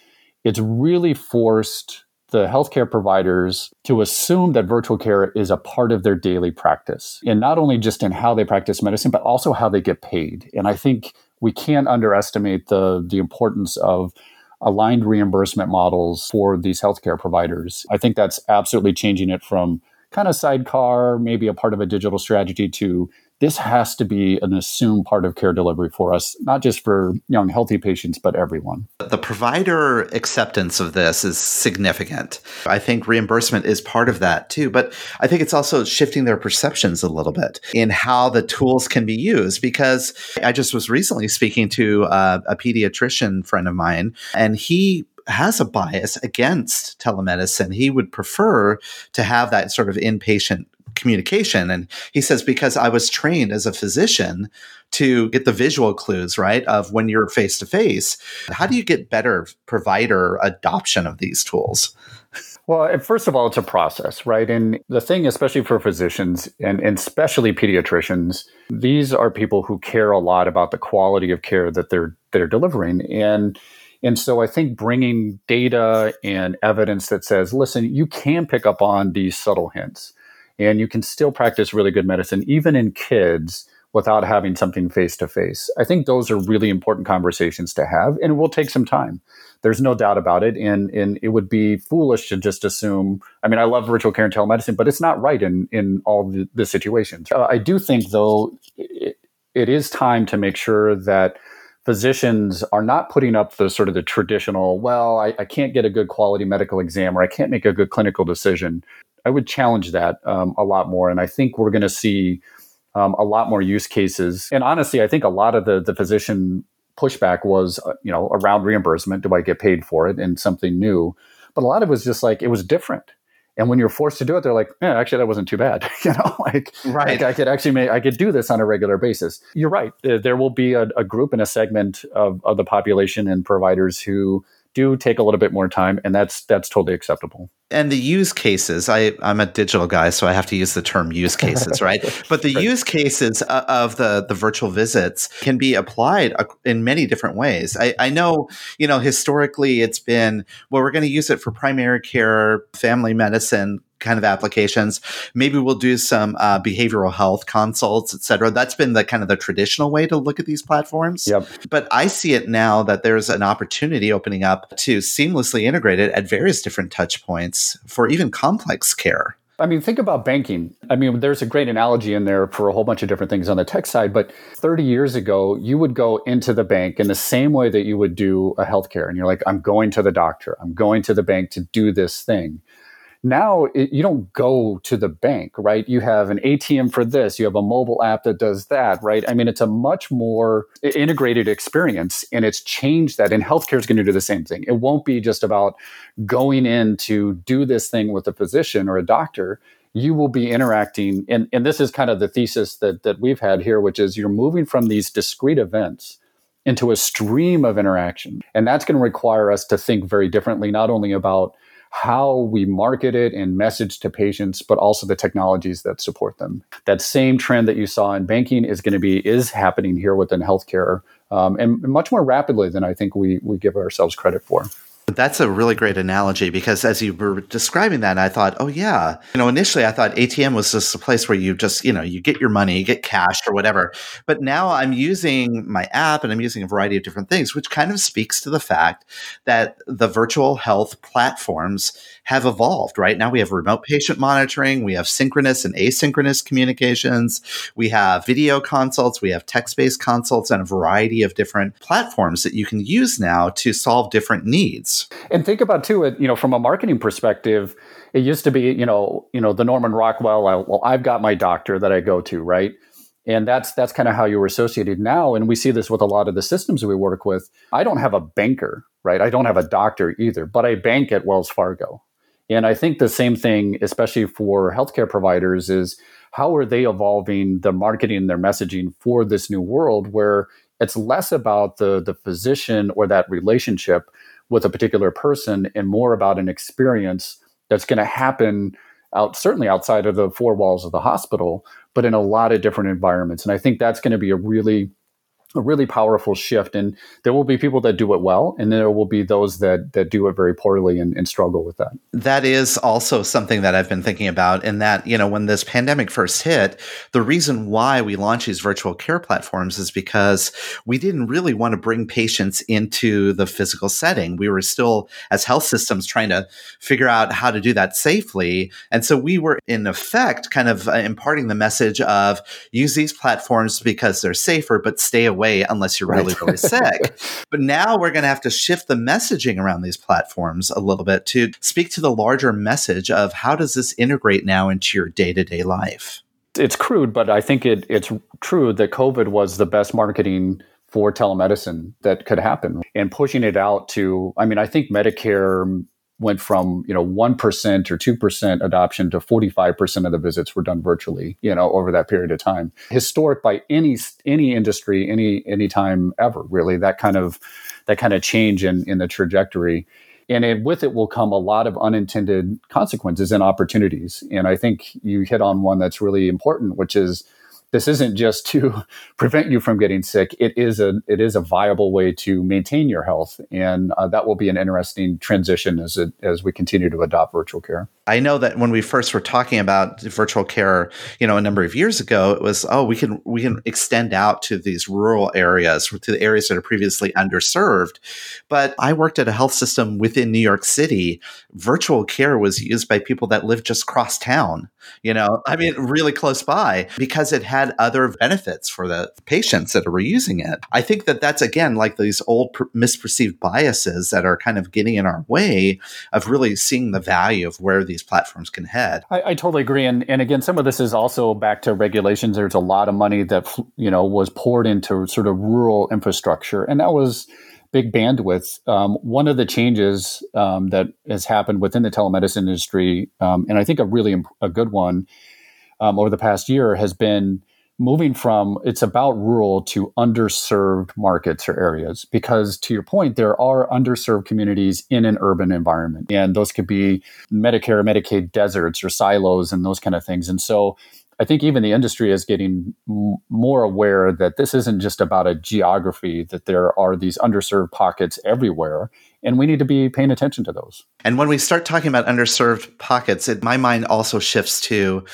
it's really forced the healthcare providers to assume that virtual care is a part of their daily practice. And not only just in how they practice medicine, but also how they get paid. And I think we can't underestimate the, the importance of aligned reimbursement models for these healthcare providers. I think that's absolutely changing it from kind of sidecar, maybe a part of a digital strategy to this has to be an assumed part of care delivery for us, not just for young, healthy patients, but everyone. The provider acceptance of this is significant. I think reimbursement is part of that too, but I think it's also shifting their perceptions a little bit in how the tools can be used. Because I just was recently speaking to a, a pediatrician friend of mine, and he has a bias against telemedicine. He would prefer to have that sort of inpatient communication. And he says, because I was trained as a physician to get the visual clues, right, of when you're face to face. How do you get better provider adoption of these tools? Well, first of all, it's a process, right? And the thing, especially for physicians and, and especially pediatricians, these are people who care a lot about the quality of care that they're they're delivering. And and so I think bringing data and evidence that says, listen, you can pick up on these subtle hints and you can still practice really good medicine, even in kids, without having something face to face. I think those are really important conversations to have, and it will take some time. There's no doubt about it. And, and it would be foolish to just assume. I mean, I love virtual care and telemedicine, but it's not right in, in all the, the situations. Uh, I do think, though, it, it is time to make sure that physicians are not putting up the sort of the traditional, well, I, I, can't get a good quality medical exam or I can't make a good clinical decision. I would challenge that um, a lot more. And I think we're going to see um, a lot more use cases. And honestly, I think a lot of the, the physician pushback was, uh, you know, around reimbursement. Do I get paid for it? And something new. But a lot of it was just like, it was different. And when you're forced to do it, they're like, yeah, actually, that wasn't too bad. [LAUGHS] you know, like, right. Like I could actually make, I could do this on a regular basis. You're right. There, there will be a, a, group and a segment of, of the population and providers who do take a little bit more time, and that's that's totally acceptable. And the use cases, I, I'm a digital guy, so I have to use the term use [LAUGHS] cases, right? But the right. use cases uh, of the the virtual visits can be applied in many different ways. I, I know, you know, historically it's been well, we're going to use it for primary care, family medicine, kind of applications. Maybe we'll do some uh, behavioral health consults, et cetera. That's been the kind of the traditional way to look at these platforms. Yep. But I see it now that there's an opportunity opening up to seamlessly integrate it at various different touch points for even complex care. I mean, think about banking. I mean, there's a great analogy in there for a whole bunch of different things on the tech side. But 30 years ago, you would go into the bank in the same way that you would do a healthcare. And you're like, I'm going to the doctor, I'm going to the bank to do this thing. Now it, you don't go to the bank, right? You have an ATM for this, you have a mobile app that does that, right? I mean, it's a much more integrated experience and it's changed that. And healthcare is going to do the same thing. It won't be just about going in to do this thing with a physician or a doctor you will be interacting and, and this is kind of the thesis that, that we've had here which is you're moving from these discrete events into a stream of interaction and that's going to require us to think very differently not only about how we market it and message to patients, but also the technologies that support them. That same trend that you saw in banking is going to be is happening here within healthcare, um, and much more rapidly than I think we we give ourselves credit for. That's a really great analogy because as you were describing that, I thought, oh yeah, you know, initially I thought ATM was just a place where you just, you know, you get your money, you get cash or whatever. But now I'm using my app and I'm using a variety of different things, which kind of speaks to the fact that the virtual health platforms have evolved, right? Now we have remote patient monitoring, we have synchronous and asynchronous communications, we have video consults, we have text-based consults and a variety of different platforms that you can use now to solve different needs. And think about too, it you know, from a marketing perspective, it used to be, you know, you know, the Norman Rockwell, I, well, I've got my doctor that I go to, right? and that's that's kind of how you were associated. Now and we see this with a lot of the systems we work with i don't have a banker right? I don't have a doctor either but i bank at wells fargo. And I think the same thing, especially for healthcare providers, is how are they evolving the marketing and their messaging for this new world where it's less about the, the physician or that relationship with a particular person and more about an experience that's going to happen out certainly outside of the four walls of the hospital, but in a lot of different environments. And I think that's going to be a really a really powerful shift. And there will be people that do it well, and there will be those that that do it very poorly and, and, struggle with that. That is also something that I've been thinking about. In that, you know, when this pandemic first hit, the reason why we launched these virtual care platforms is because we didn't really want to bring patients into the physical setting. We were still, as health systems, trying to figure out how to do that safely. And so we were, in effect, kind of uh, imparting the message of use these platforms because they're safer, but stay away away unless you're really, really sick. [LAUGHS] But now we're going to have to shift the messaging around these platforms a little bit to speak to the larger message of how does this integrate now into your day to day life? It's crude, but I think it, it's true that COVID was the best marketing for telemedicine that could happen and pushing it out to, I mean, I think Medicare went from you know 1% or 2% adoption to 45% of the visits were done virtually you know over that period of time. Historic by any any industry any any time ever really that kind of that kind of change in in the trajectory. And it, with it will come a lot of unintended consequences and opportunities. And i think you hit on one that's really important which is this isn't just to [LAUGHS] prevent you from getting sick. It is a it is a viable way to maintain your health, and uh, that will be an interesting transition as it, as we continue to adopt virtual care. I know that when we first were talking about virtual care, you know, a number of years ago, it was oh we can we can extend out to these rural areas, to the areas that are previously underserved. But I worked at a health system within New York City. Virtual care was used by people that lived just cross town. You know, I mean, really close by because it had other benefits for the patients that were using it. I think that that's again like these old per- misperceived biases that are kind of getting in our way of really seeing the value of where these platforms can head. I, I totally agree, and and again, some of this is also back to regulations. There's a lot of money that you know was poured into sort of rural infrastructure, and that was big bandwidth. Um, one of the changes um, that has happened within the telemedicine industry, um, and I think a really imp- a good one um, over the past year, has been moving from it's about rural to underserved markets or areas because to your point there are underserved communities in an urban environment and those could be medicare medicaid deserts or silos and those kind of things and so I think even the industry is getting m- more aware that this isn't just about a geography, that there are these underserved pockets everywhere, and we need to be paying attention to those. And when we start talking about underserved pockets, it, my mind also shifts to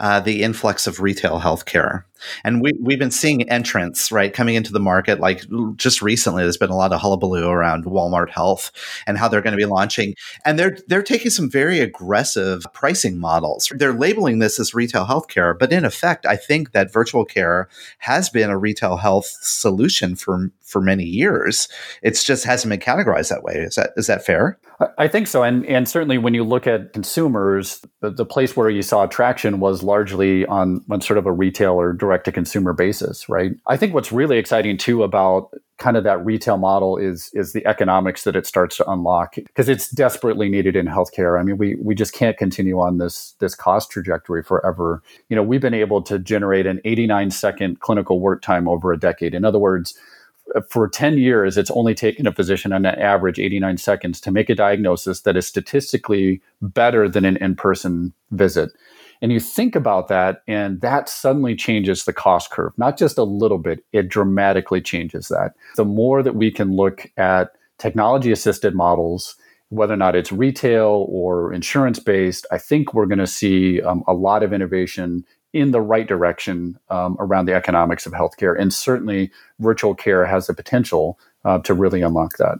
uh, the influx of retail healthcare. And we, we've been seeing entrants, right, coming into the market. Like just recently, there's been a lot of hullabaloo around Walmart Health and how they're going to be launching. And they're, they're taking some very aggressive pricing models. They're labeling this as retail healthcare. But in effect, I think that virtual care has been a retail health solution for, for many years. It's just hasn't been categorized that way. Is that, is that fair? I think so. And, and certainly when you look at consumers, the, the place where you saw traction was largely on, on sort of a retail or direct to consumer basis, right? I think what's really exciting too about kind of that retail model is is the economics that it starts to unlock because it's desperately needed in healthcare. I mean, we we just can't continue on this this cost trajectory forever. You know, we've been able to generate an 89 second clinical work time over a decade. In other words, for 10 years, it's only taken a physician on an average 89 seconds to make a diagnosis that is statistically better than an in person visit. And you think about that, and that suddenly changes the cost curve, not just a little bit, it dramatically changes that. The more that we can look at technology assisted models, whether or not it's retail or insurance based, I think we're going to see um, a lot of innovation in the right direction um, around the economics of healthcare. And certainly, virtual care has the potential uh, to really unlock that.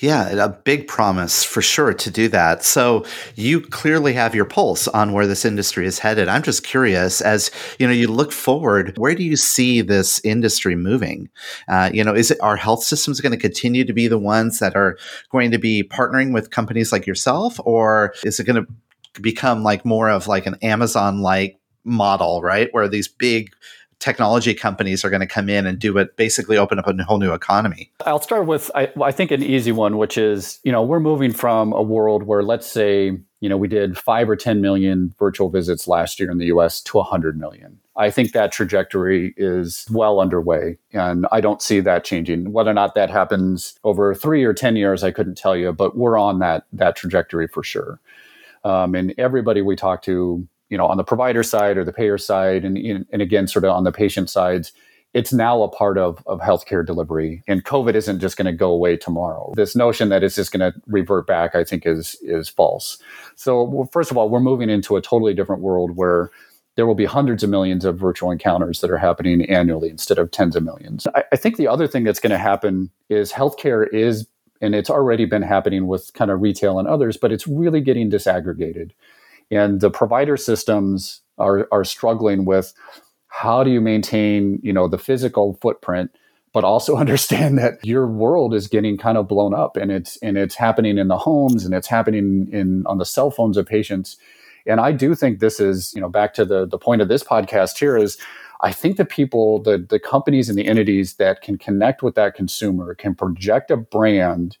Yeah, a big promise for sure to do that. So you clearly have your pulse on where this industry is headed. I'm just curious, as you know, you look forward, where do you see this industry moving? Uh, you know, is it our health systems going to continue to be the ones that are going to be partnering with companies like yourself, or is it going to become like more of like an Amazon like model, right? Where these big technology companies are going to come in and do it, basically open up a whole new economy? I'll start with, I, I, think, an easy one, which is, you know, we're moving from a world where, let's say, you know, we did five or 10 million virtual visits last year in the US to 100 million. I think that trajectory is well underway, and I don't see that changing. Whether or not that happens over three or 10 years, I couldn't tell you, but we're on that, that trajectory for sure. Um, and everybody we talk to you know on the provider side or the payer side and and again sort of on the patient sides it's now a part of, of healthcare delivery. And COVID isn't just going to go away tomorrow. This notion that it's just going to revert back, I think, is is false. So, well, first of all, we're moving into a totally different world where there will be hundreds of millions of virtual encounters that are happening annually instead of tens of millions. I, I think the other thing that's going to happen is healthcare is, and it's already been happening with kind of retail and others, but it's really getting disaggregated. And the provider systems are, are struggling with how do you maintain you know the physical footprint but also [LAUGHS] understand that your world is getting kind of blown up and it's and it's happening in the homes and it's happening in on the cell phones of patients. And i do think this is you know back to the the point of this podcast here is i think the people the the companies and the entities that can connect with that consumer can project a brand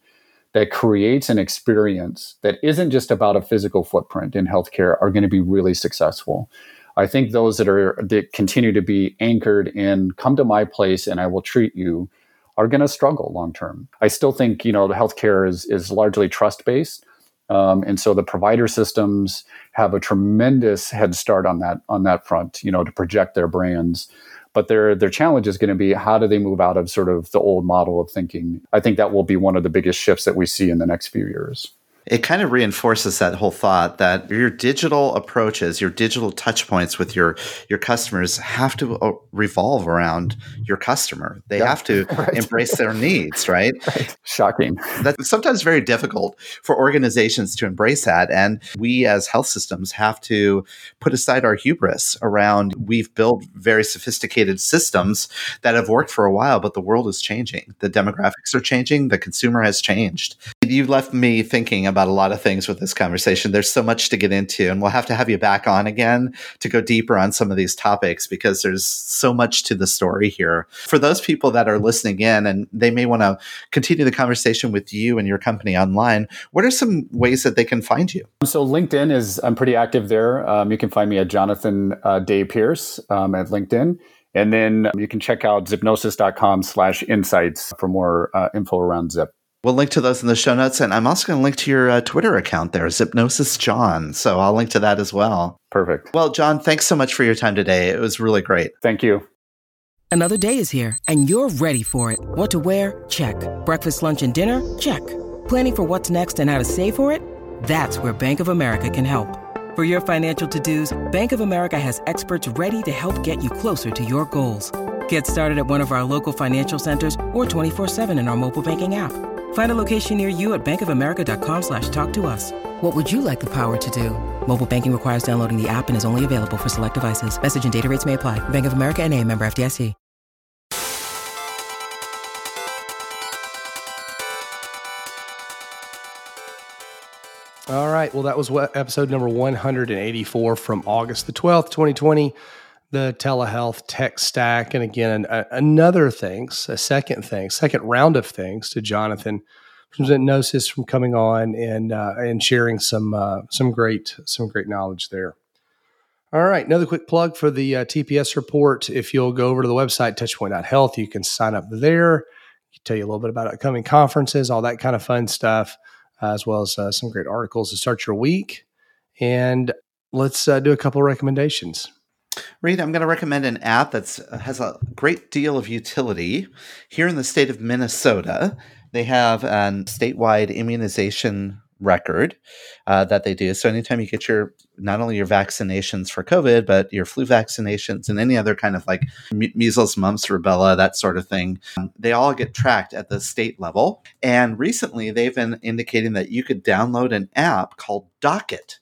that creates an experience that isn't just about a physical footprint in healthcare are going to be really successful I think those that are that continue to be anchored in come to my place and I will treat you are going to struggle long term. I still think you know the healthcare is is largely trust based, um, and so the provider systems have a tremendous head start on that on that front. You know to project their brands. But their their challenge is going to be how do they move out of sort of the old model of thinking. I think that will be one of the biggest shifts that we see in the next few years it kind of reinforces that whole thought that your digital approaches, your digital touch points with your your customers have to uh, revolve around your customer. They have to [LAUGHS] right. embrace their needs, right? [LAUGHS] right? Shocking. That's sometimes very difficult for organizations to embrace that. And we as health systems have to put aside our hubris around we've built very sophisticated systems that have worked for a while, but the world is changing. The demographics are changing, the consumer has changed. You left me thinking about about a lot of things with this conversation. There's so much to get into, and we'll have to have you back on again to go deeper on some of these topics because there's so much to the story here. For those people that are listening in and they may want to continue the conversation with you and your company online, what are some ways that they can find you? So, LinkedIn is, I'm pretty active there. Um, you can find me at Jonathan uh, Day Pearce um, at LinkedIn. And then you can check out zipnosis.com slash insights for more uh, info around Zip. We'll link to those in the show notes, and I'm also going to link to your uh, Twitter account there, Zipnosis John. So I'll link to that as well. Perfect. Well, John, thanks so much for your time today. It was really great. Thank you. Another day is here, and you're ready for it. What to wear? Check. Breakfast, lunch, and dinner? Check. Planning for what's next and how to save for it? That's where Bank of America can help. For your financial to-dos, Bank of America has experts ready to help get you closer to your goals. Get started at one of our local financial centers or 24-7 in our mobile banking app. Find a location near you at bankofamerica.com slash talk to us. What would you like the power to do? Mobile banking requires downloading the app and is only available for select devices. Message and data rates may apply. Bank of America and a member FDIC. All right. Well, that was what episode number 184 from August the 12th, 2020 the telehealth tech stack. And again, a, another thanks, a second thanks, second round of thanks to Jonathan from Zipnosis from coming on and uh, and sharing some uh, some great some great knowledge there. All right, another quick plug for the uh, TPS report. If you'll go over to the website touchpoint.health, you can sign up there. Tell you a little bit about upcoming conferences, all that kind of fun stuff, uh, as well as uh, some great articles to start your week. And let's uh, do a couple recommendations. Reed, I'm going to recommend an app that uh, has a great deal of utility. Here in the state of Minnesota, they have a statewide immunization record uh, that they do. So anytime you get your not only your vaccinations for COVID, but your flu vaccinations and any other kind of like measles, mumps, rubella, that sort of thing, um, they all get tracked at the state level. And recently, they've been indicating that you could download an app called Docket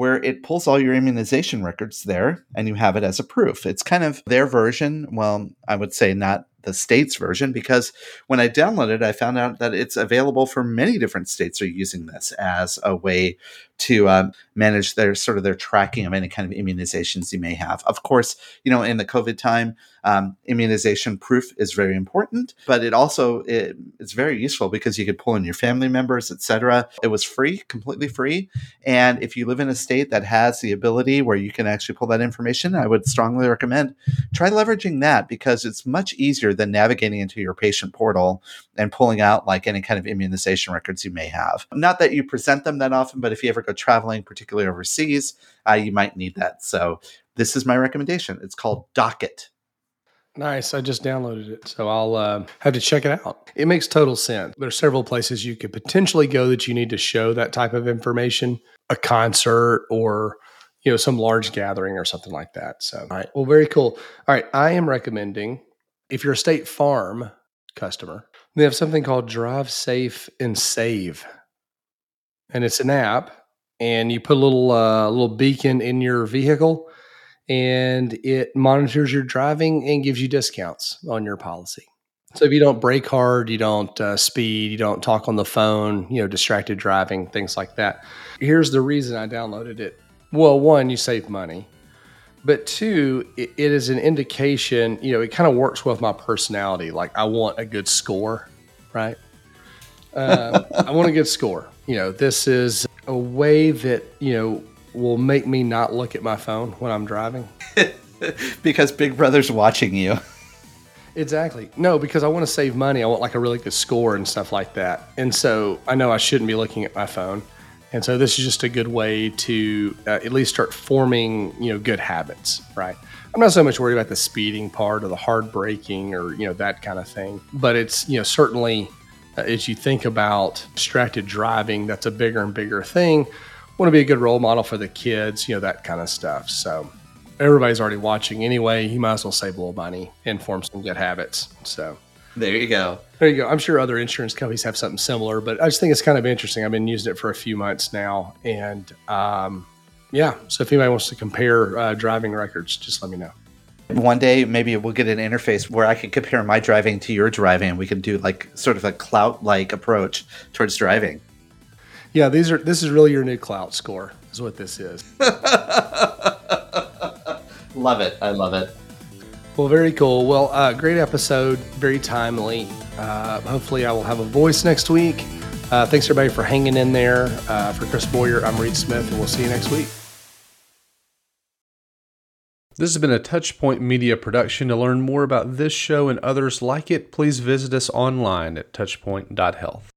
where it pulls all your immunization records there and you have it as a proof. It's kind of their version. Well, I would say not the state's version because when I downloaded I found out that it's available for many different states are using this as a way to um, manage their sort of their tracking of any kind of immunizations you may have. Of course, you know, in the COVID time, um, immunization proof is very important, but it also it, it's very useful because you could pull in your family members, etc. It was free, completely free, and if you live in a state that has the ability where you can actually pull that information, I would strongly recommend try leveraging that because it's much easier than navigating into your patient portal and pulling out like any kind of immunization records you may have. Not that you present them that often, but if you ever go traveling, particularly overseas, uh, you might need that. So this is my recommendation. It's called Docket. Nice. I just downloaded it. So I'll uh, have to check it out. It makes total sense. There's several places you could potentially go that you need to show that type of information, a concert or you know some large gathering or something like that. So, all right. Well, very cool. All right. I am recommending if you're a State Farm customer, they have something called Drive Safe and Save, and it's an app, and you put a little uh, little beacon in your vehicle and it monitors your driving and gives you discounts on your policy. So if you don't brake hard, you don't uh, speed, you don't talk on the phone, you know, distracted driving, things like that. Here's the reason I downloaded it. Well, one, you save money, but two, it, it is an indication. You know, it kind of works with my personality. Like I want a good score, right? Uh, [LAUGHS] I want a good score. You know, this is a way that you know will make me not look at my phone when I'm driving. [LAUGHS] because Big Brother's watching you. Exactly. No, because I want to save money. I want like a really good score and stuff like that. And so I know I shouldn't be looking at my phone. And so this is just a good way to uh, at least start forming, you know, good habits, right? I'm not so much worried about the speeding part or the hard braking or, you know, that kind of thing. But it's, you know, certainly uh, as you think about distracted driving, that's a bigger and bigger thing want to be a good role model for the kids, you know, that kind of stuff. So everybody's already watching anyway. You might as well save a little money and form some good habits. So there you go. There you go. I'm sure other insurance companies have something similar, but I just think it's kind of interesting. I've been using it for a few months now. And um, yeah, so if anybody wants to compare uh, driving records, just let me know. One day, maybe we'll get an interface where I can compare my driving to your driving. And we can do like sort of a clout like approach towards driving. Yeah, these are this is really your new clout score, is what this is. [LAUGHS] love it. I love it. Well, very cool. Well, uh, great episode, very timely. Uh, hopefully, I will have a voice next week. Uh, thanks everybody for hanging in there. Uh, for Chris Boyer, I'm Reed Smith, and we'll see you next week. This has been a Touchpoint Media production. To learn more about this show and others like it, please visit us online at touchpoint.health.